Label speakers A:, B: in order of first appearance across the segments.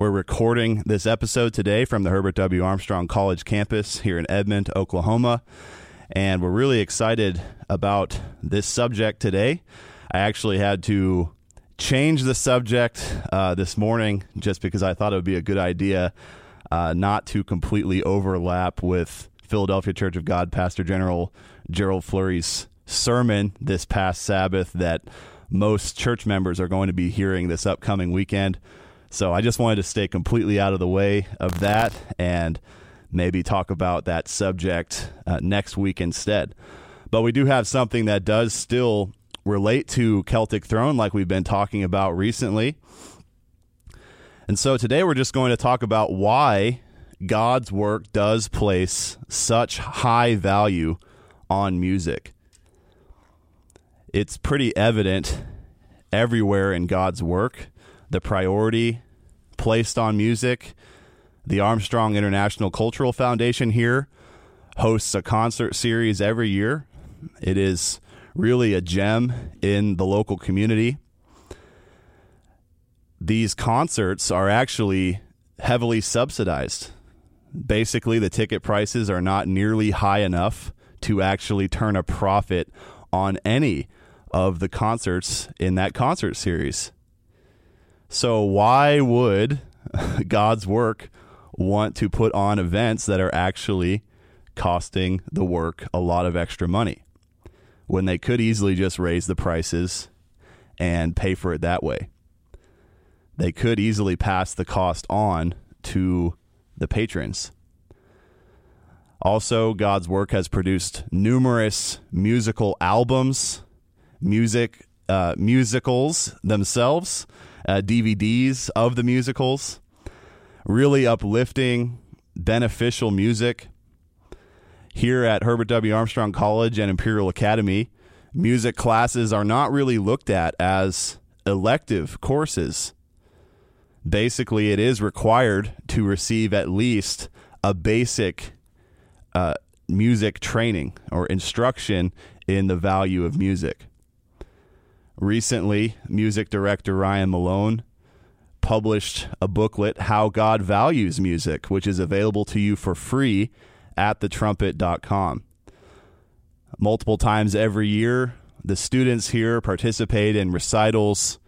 A: We're recording this episode today from the Herbert W. Armstrong College campus here in Edmond, Oklahoma. And we're really excited about this subject today. I actually had to change the subject uh, this morning just because I thought it would be a good idea uh, not to completely overlap with Philadelphia Church of God Pastor General Gerald Flurry's sermon this past Sabbath that most church members are going to be hearing this upcoming weekend. So I just wanted to stay completely out of the way of that and maybe talk about that subject uh, next week instead. But we do have something that does still relate to Celtic Throne, like we've been talking about recently. And so today we're just going to talk about why God's work does place such high value on music. It's pretty evident everywhere in God's work the priority placed on music. The Armstrong International Cultural Foundation here hosts a concert series every year. It is really a gem in the local community. These concerts are actually heavily subsidized. Basically, the ticket prices are not nearly high enough to actually turn a profit on any of the concerts in that concert series. So, why would God's work want to put on events that are actually costing the work a lot of extra money when they could easily just raise the prices and pay for it that way? They could easily pass the cost on to the patrons. Also, God's work has produced numerous musical albums, music uh, musicals themselves, uh, DVDs of the musicals, really uplifting, beneficial music. Here at Herbert W. Armstrong College and Imperial Academy, music classes are not really looked at as elective courses. Basically, it is required to receive at least a basic uh, music training or instruction in the value of music. Recently, music director Ryan Malone published a booklet, How God Values Music, which is available to you for free at thetrumpet.com. Multiple times every year, the students here participate in recitals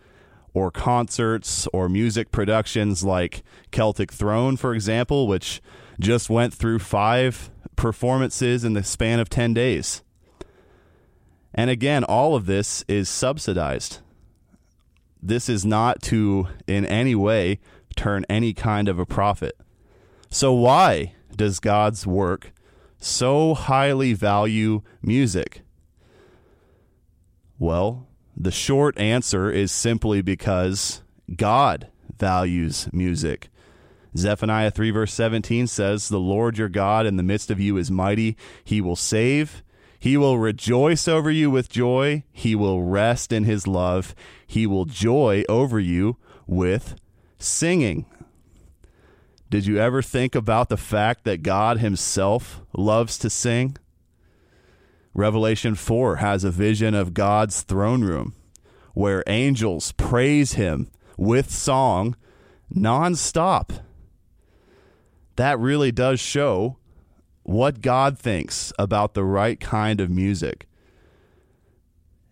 A: or concerts or music productions like Celtic Throne, for example, which just went through five performances in the span of 10 days. And again, all of this is subsidized. This is not to in any way turn any kind of a profit. So, why does God's work so highly value music? Well, the short answer is simply because God values music. Zephaniah 3, verse 17 says, The Lord your God in the midst of you is mighty. He will save. He will rejoice over you with joy. He will rest in his love. He will joy over you with singing. Did you ever think about the fact that God himself loves to sing? Revelation 4 has a vision of God's throne room where angels praise him with song nonstop. That really does show what God thinks about the right kind of music.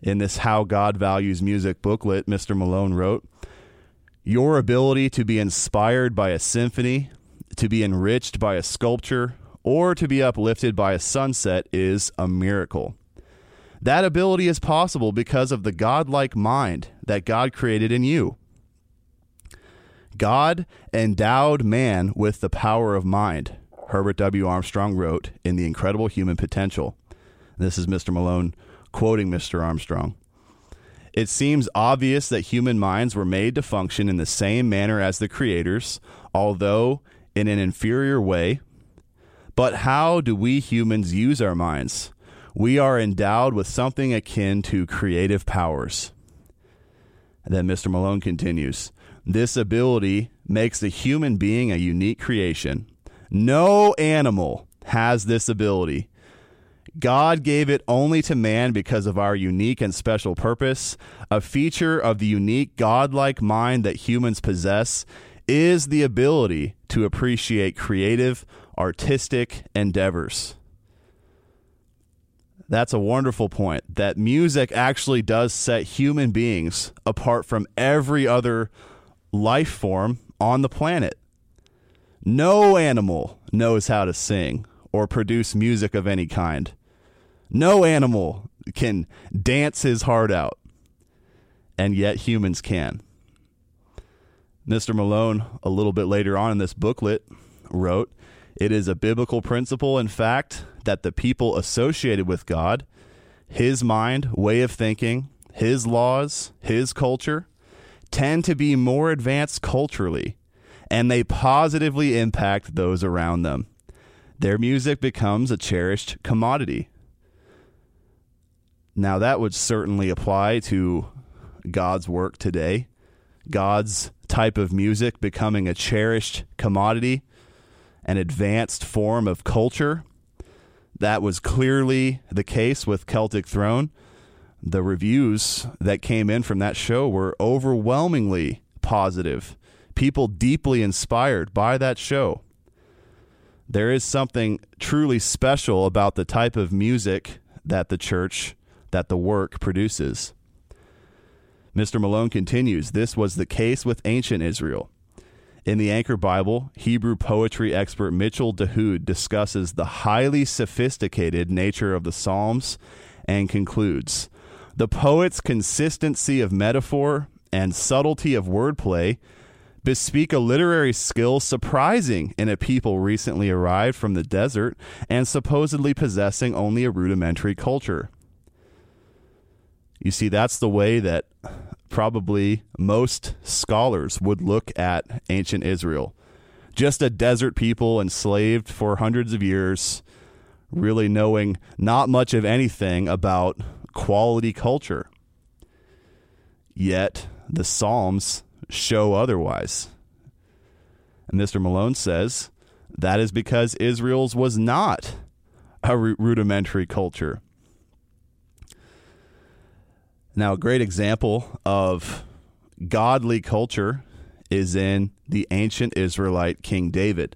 A: In this How God Values Music booklet, Mr. Malone wrote Your ability to be inspired by a symphony, to be enriched by a sculpture, or to be uplifted by a sunset is a miracle. That ability is possible because of the godlike mind that God created in you. God endowed man with the power of mind, Herbert W. Armstrong wrote in The Incredible Human Potential. This is Mr. Malone quoting Mr. Armstrong. It seems obvious that human minds were made to function in the same manner as the Creator's, although in an inferior way. But how do we humans use our minds? We are endowed with something akin to creative powers. And then Mr. Malone continues This ability makes the human being a unique creation. No animal has this ability. God gave it only to man because of our unique and special purpose. A feature of the unique godlike mind that humans possess is the ability to appreciate creative, artistic endeavors. That's a wonderful point. That music actually does set human beings apart from every other life form on the planet. No animal knows how to sing or produce music of any kind. No animal can dance his heart out, and yet humans can. Mr. Malone, a little bit later on in this booklet, wrote It is a biblical principle, in fact, that the people associated with God, his mind, way of thinking, his laws, his culture, tend to be more advanced culturally, and they positively impact those around them. Their music becomes a cherished commodity. Now, that would certainly apply to God's work today. God's type of music becoming a cherished commodity, an advanced form of culture. That was clearly the case with Celtic Throne. The reviews that came in from that show were overwhelmingly positive. People deeply inspired by that show. There is something truly special about the type of music that the church, that the work produces. Mr. Malone continues this was the case with ancient Israel. In the Anchor Bible, Hebrew poetry expert Mitchell Dahood discusses the highly sophisticated nature of the Psalms and concludes The poet's consistency of metaphor and subtlety of wordplay bespeak a literary skill surprising in a people recently arrived from the desert and supposedly possessing only a rudimentary culture. You see, that's the way that probably most scholars would look at ancient Israel. Just a desert people enslaved for hundreds of years, really knowing not much of anything about quality culture. Yet the Psalms show otherwise. And Mr. Malone says that is because Israel's was not a rudimentary culture. Now, a great example of godly culture is in the ancient Israelite King David.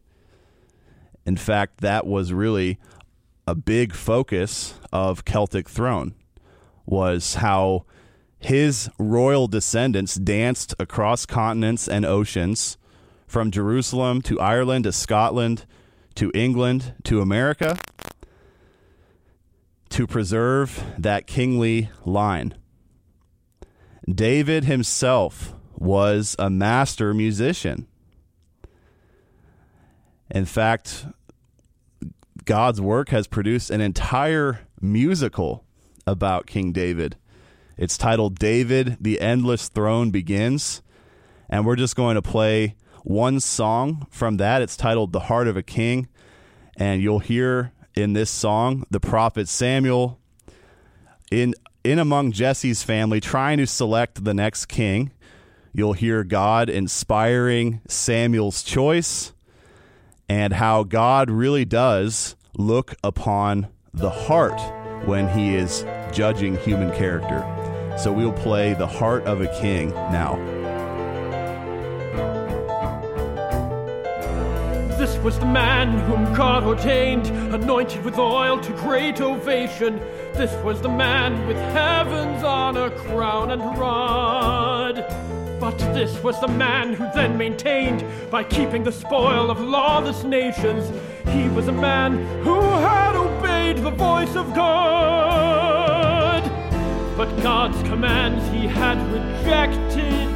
A: In fact, that was really a big focus of Celtic Throne was how his royal descendants danced across continents and oceans from Jerusalem to Ireland to Scotland to England to America to preserve that kingly line. David himself was a master musician. In fact, God's work has produced an entire musical about King David. It's titled David, the Endless Throne Begins. And we're just going to play one song from that. It's titled The Heart of a King. And you'll hear in this song the prophet Samuel in in among Jesse's family trying to select the next king. You'll hear God inspiring Samuel's choice and how God really does look upon the heart when he is judging human character. So we'll play The Heart of a King now.
B: This was the man whom God ordained, anointed with oil to great ovation. This was the man with heavens on a crown and rod. But this was the man who then maintained, by keeping the spoil of lawless nations, he was a man who had obeyed the voice of God. But God's commands he had rejected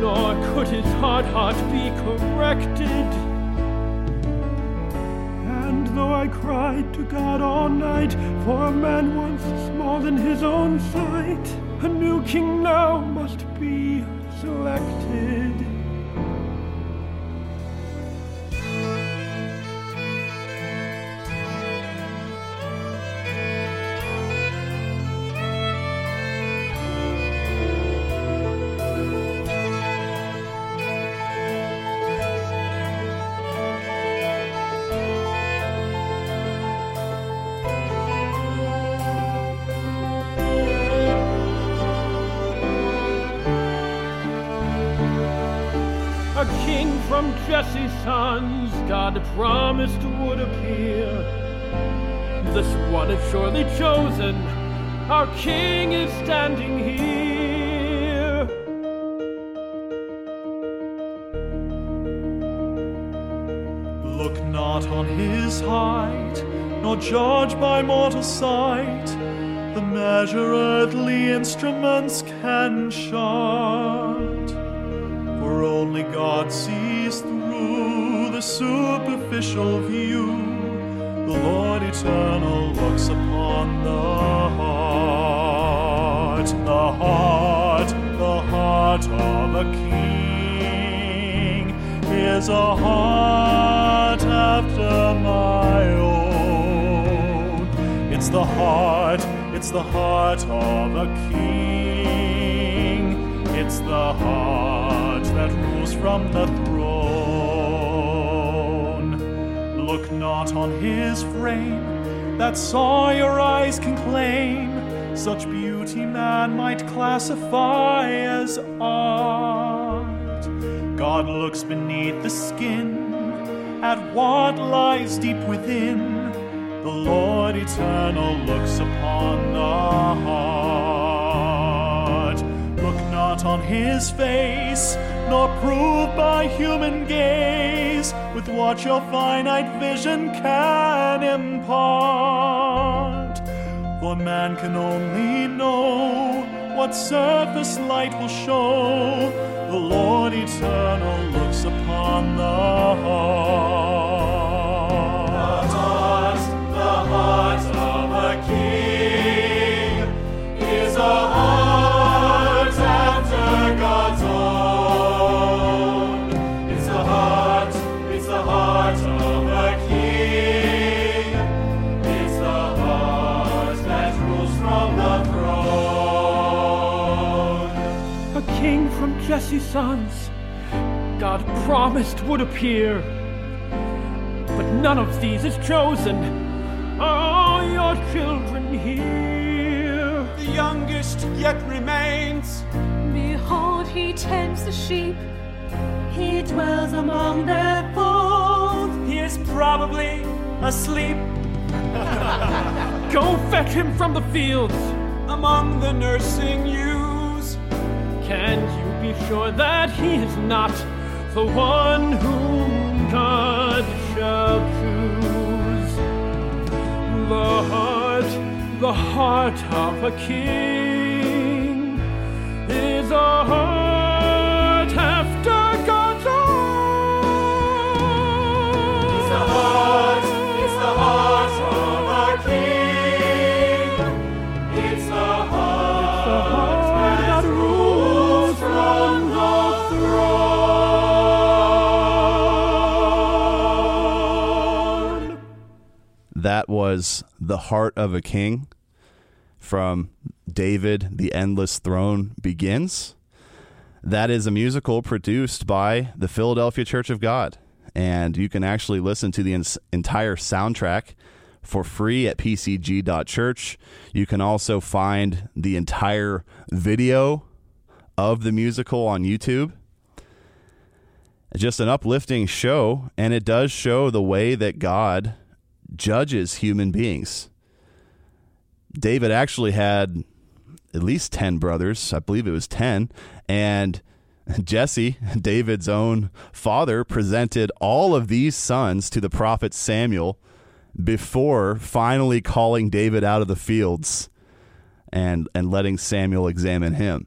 B: nor could his hard heart be corrected. And though I cried to God all night for a man once small in his own sight, a new king now Jesse's sons God promised would appear. This one is surely chosen, our king is standing here.
C: Look not on his height, nor judge by mortal sight the measure earthly instruments can chart. For only God sees through the superficial view. The Lord eternal looks upon the heart, the heart, the heart of a king is a heart after my own. It's the heart, it's the heart of a king. It's the heart that rules from the throne. Look not on his frame, that saw your eyes can claim. Such beauty man might classify as art. God looks beneath the skin at what lies deep within. The Lord eternal looks upon the heart. On his face, nor prove by human gaze with what your finite vision can impart. For man can only know what surface light will show. The Lord eternal looks upon the heart.
B: Jesse's sons God promised would appear. But none of these is chosen. Are your children here?
C: The youngest yet remains.
D: Behold, he tends the sheep. He dwells among their fold.
C: He is probably asleep
B: Go fetch him from the fields.
C: among the nursing ewes.
B: Can you be sure that he is not the one whom God shall choose? The heart, the heart of a king is a
A: was The Heart of a King from David, The Endless Throne Begins. That is a musical produced by the Philadelphia Church of God. And you can actually listen to the entire soundtrack for free at pcg.church. You can also find the entire video of the musical on YouTube just an uplifting show, and it does show the way that God judges human beings. David actually had at least 10 brothers. I believe it was 10. And Jesse, David's own father, presented all of these sons to the prophet Samuel before finally calling David out of the fields and, and letting Samuel examine him.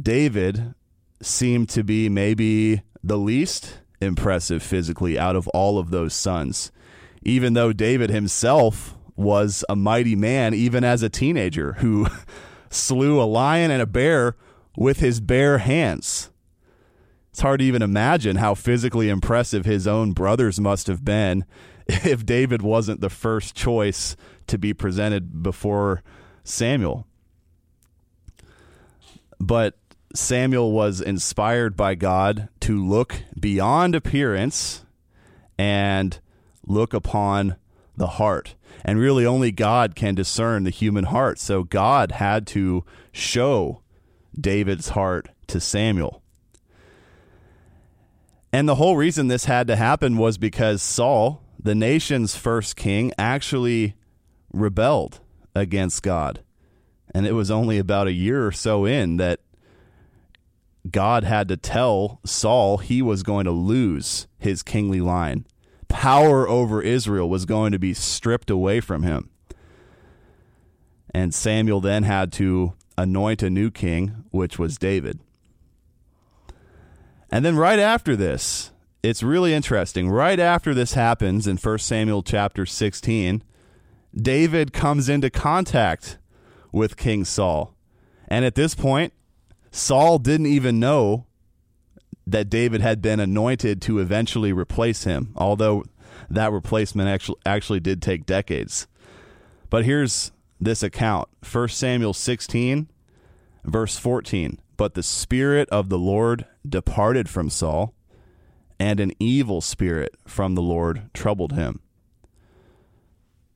A: David seemed to be maybe the least impressive physically out of all of those sons, even though David himself was a mighty man, even as a teenager, who slew a lion and a bear with his bare hands. It's hard to even imagine how physically impressive his own brothers must have been if David wasn't the first choice to be presented before Samuel. But Samuel was inspired by God to look beyond appearance and look upon the heart. And really, only God can discern the human heart. So God had to show David's heart to Samuel. And the whole reason this had to happen was because Saul, the nation's first king, actually rebelled against God. And it was only about a year or so in that God had to tell Saul he was going to lose his kingly line. Power over Israel was going to be stripped away from him. And Samuel then had to anoint a new king, which was David. And then right after this, it's really interesting. Right after this happens in 1 Samuel chapter 16, David comes into contact with King Saul. And at this point, Saul didn't even know that David had been anointed to eventually replace him, although that replacement actually actually did take decades. But here's this account. 1 Samuel 16 verse 14. But the spirit of the Lord departed from Saul, and an evil spirit from the Lord troubled him.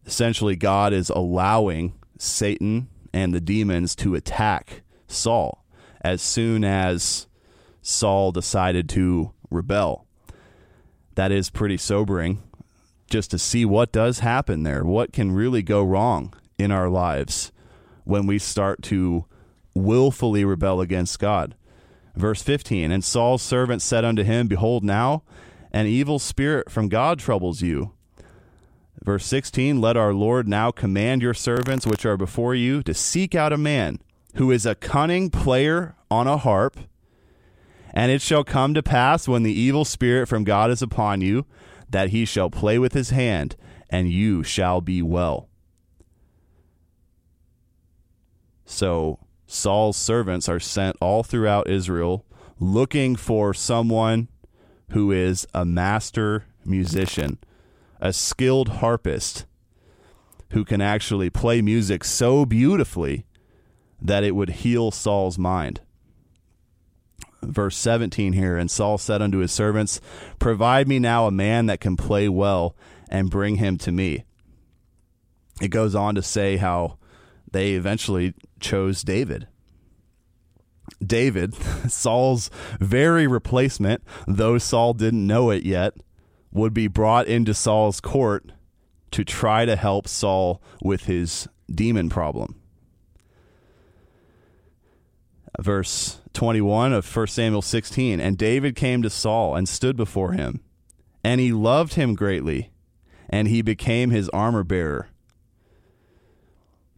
A: Essentially, God is allowing Satan and the demons to attack Saul as soon as Saul decided to rebel. That is pretty sobering just to see what does happen there. What can really go wrong in our lives when we start to willfully rebel against God. Verse 15 And Saul's servant said unto him, Behold, now an evil spirit from God troubles you. Verse 16 Let our Lord now command your servants which are before you to seek out a man who is a cunning player on a harp. And it shall come to pass when the evil spirit from God is upon you, that he shall play with his hand, and you shall be well. So Saul's servants are sent all throughout Israel looking for someone who is a master musician, a skilled harpist who can actually play music so beautifully that it would heal Saul's mind. Verse 17 here And Saul said unto his servants, Provide me now a man that can play well, and bring him to me. It goes on to say how they eventually chose David. David, Saul's very replacement, though Saul didn't know it yet, would be brought into Saul's court to try to help Saul with his demon problem. Verse 21 of 1 Samuel 16 And David came to Saul and stood before him, and he loved him greatly, and he became his armor bearer.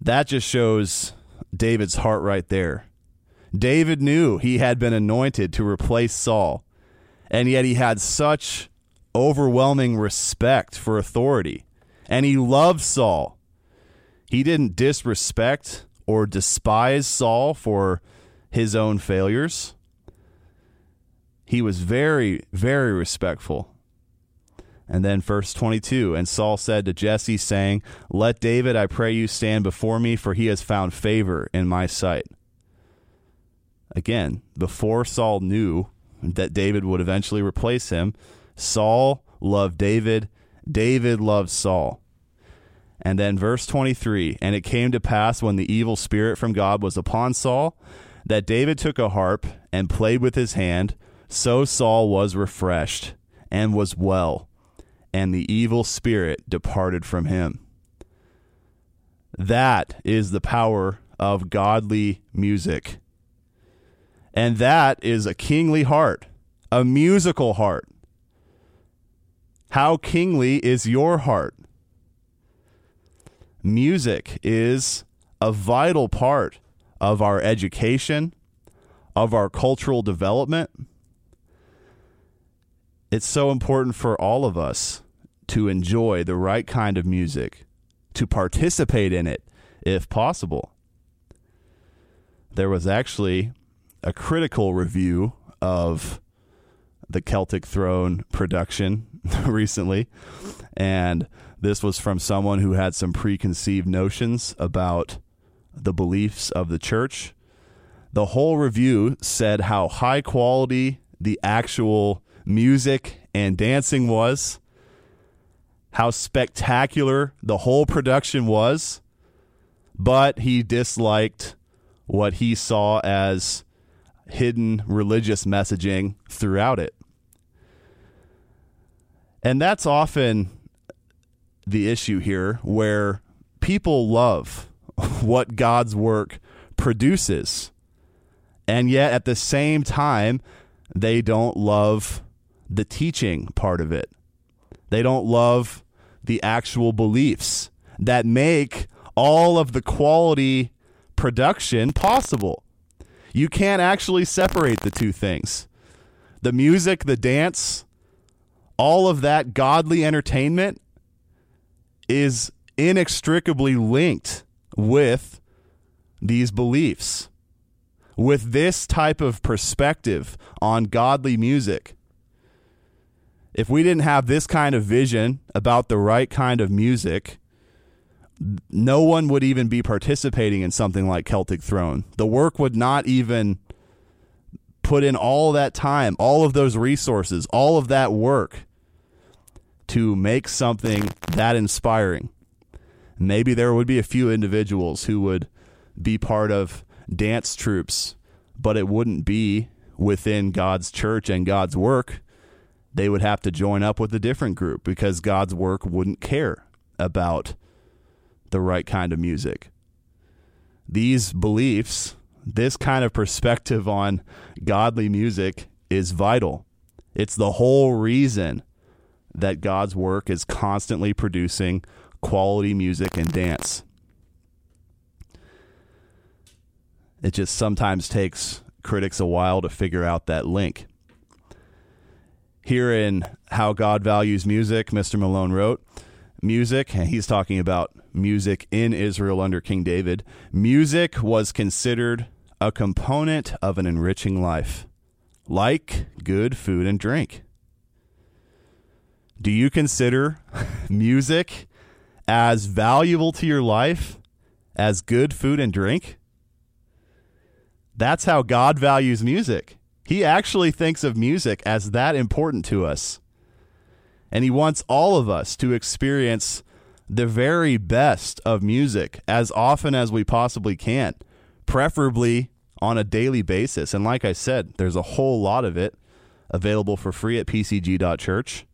A: That just shows David's heart right there. David knew he had been anointed to replace Saul, and yet he had such overwhelming respect for authority, and he loved Saul. He didn't disrespect or despise Saul for his own failures. He was very, very respectful and then verse 22 And Saul said to Jesse, saying, Let David, I pray you, stand before me, for he has found favor in my sight. Again, before Saul knew that David would eventually replace him, Saul loved David, David loved Saul. And then verse 23 And it came to pass when the evil spirit from God was upon Saul, that David took a harp and played with his hand. So Saul was refreshed and was well and the evil spirit departed from him. That is the power of godly music. And that is a kingly heart, a musical heart. How kingly is your heart? Music is a vital part of our education, of our cultural development, it's so important for all of us to enjoy the right kind of music, to participate in it if possible. There was actually a critical review of the Celtic Throne production recently, and this was from someone who had some preconceived notions about the beliefs of the church. The whole review said how high quality the actual music and dancing was, how spectacular the whole production was, but he disliked what he saw as hidden religious messaging throughout it. And that's often the issue here where people love what God's work produces. And yet at the same time, they don't love the teaching part of it. They don't love the actual beliefs that make all of the quality production possible. You can't actually separate the two things. The music, the dance, all of that godly entertainment is inextricably linked with these beliefs. With this type of perspective on godly music, if we didn't have this kind of vision about the right kind of music, no one would even be participating in something like Celtic Throne. The work would not even put in all that time, all of those resources, all of that work to make something that inspiring. Maybe there would be a few individuals who would be part of dance troupes, but it wouldn't be within God's church and God's work. They would have to join up with a different group because God's work wouldn't care about the right kind of music. These beliefs, this kind of perspective on godly music is vital. It's the whole reason that God's work is constantly producing quality music and dance. It just sometimes takes critics a while to figure out that link. Here in How God Values Music, Mr. Malone wrote, Music, and he's talking about music in Israel under King David, music was considered a component of an enriching life, like good food and drink. Do you consider music as valuable to your life as good food and drink? That's how God values music. He actually thinks of music as that important to us. And he wants all of us to experience the very best of music as often as we possibly can, preferably on a daily basis. And like I said, there's a whole lot of it available for free at pcg.church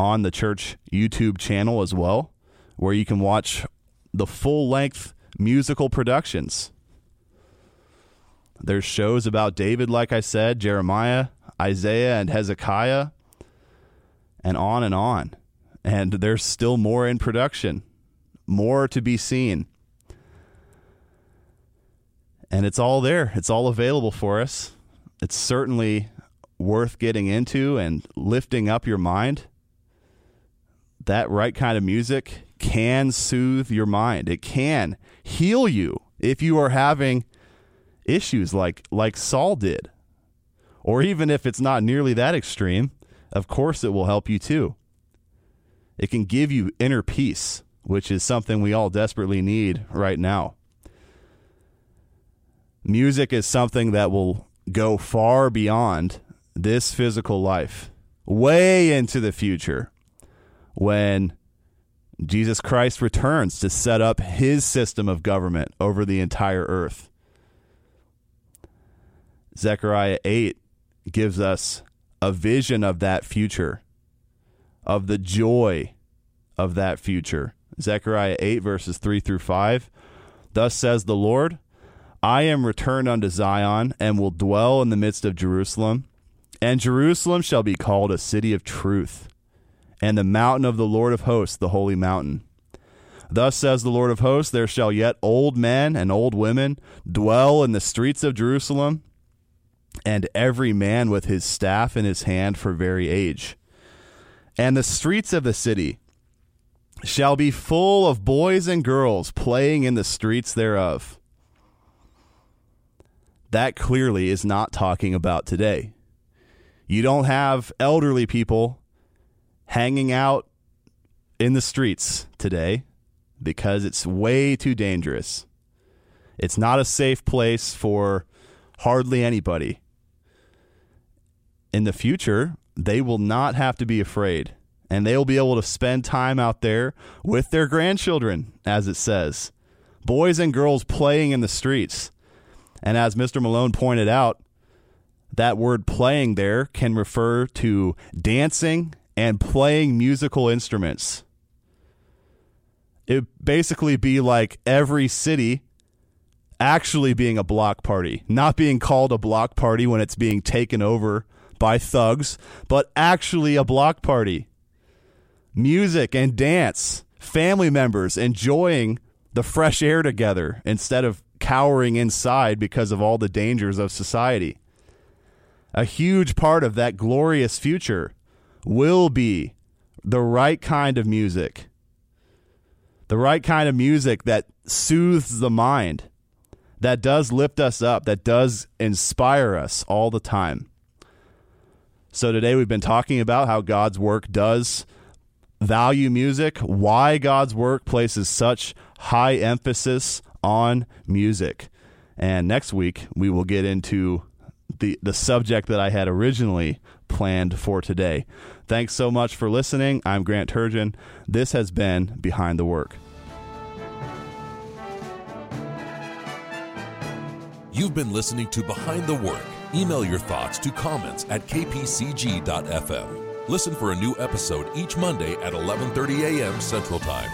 A: on the church YouTube channel as well, where you can watch the full length musical productions. There's shows about David, like I said, Jeremiah, Isaiah, and Hezekiah, and on and on. And there's still more in production, more to be seen. And it's all there, it's all available for us. It's certainly worth getting into and lifting up your mind that right kind of music can soothe your mind. It can heal you if you are having issues like like Saul did. Or even if it's not nearly that extreme, of course it will help you too. It can give you inner peace, which is something we all desperately need right now. Music is something that will go far beyond this physical life, way into the future when Jesus Christ returns to set up his system of government over the entire earth. Zechariah 8 gives us a vision of that future, of the joy of that future. Zechariah 8, verses 3 through 5. Thus says the Lord, I am returned unto Zion and will dwell in the midst of Jerusalem, and Jerusalem shall be called a city of truth and the mountain of the Lord of hosts, the holy mountain. Thus says the Lord of hosts, there shall yet old men and old women dwell in the streets of Jerusalem, and every man with his staff in his hand for very age. And the streets of the city shall be full of boys and girls playing in the streets thereof. That clearly is not talking about today. You don't have elderly people hanging out in the streets today because it's way too dangerous. It's not a safe place for hardly anybody. In the future, they will not have to be afraid and they will be able to spend time out there with their grandchildren, as it says. Boys and girls playing in the streets. And as Mr. Malone pointed out, that word playing there can refer to dancing and playing musical instruments. It basically be like every city actually being a block party, not being called a block party when it's being taken over by thugs, but actually a block party. Music and dance, family members enjoying the fresh air together instead of cowering inside because of all the dangers of society. A huge part of that glorious future will be the right kind of music. The right kind of music that soothes the mind, that does lift us up, that does inspire us all the time. So today we've been talking about how God's work does value music, why God's work places such high emphasis on music. And next week we will get into the the subject that I had originally planned for today. Thanks so much for listening. I'm Grant Turgeon. This has been Behind the Work.
E: You've been listening to Behind the Work. Email your thoughts to comments at kpcg.fm. Listen for a new episode each Monday at 11:30 a.m. Central Time.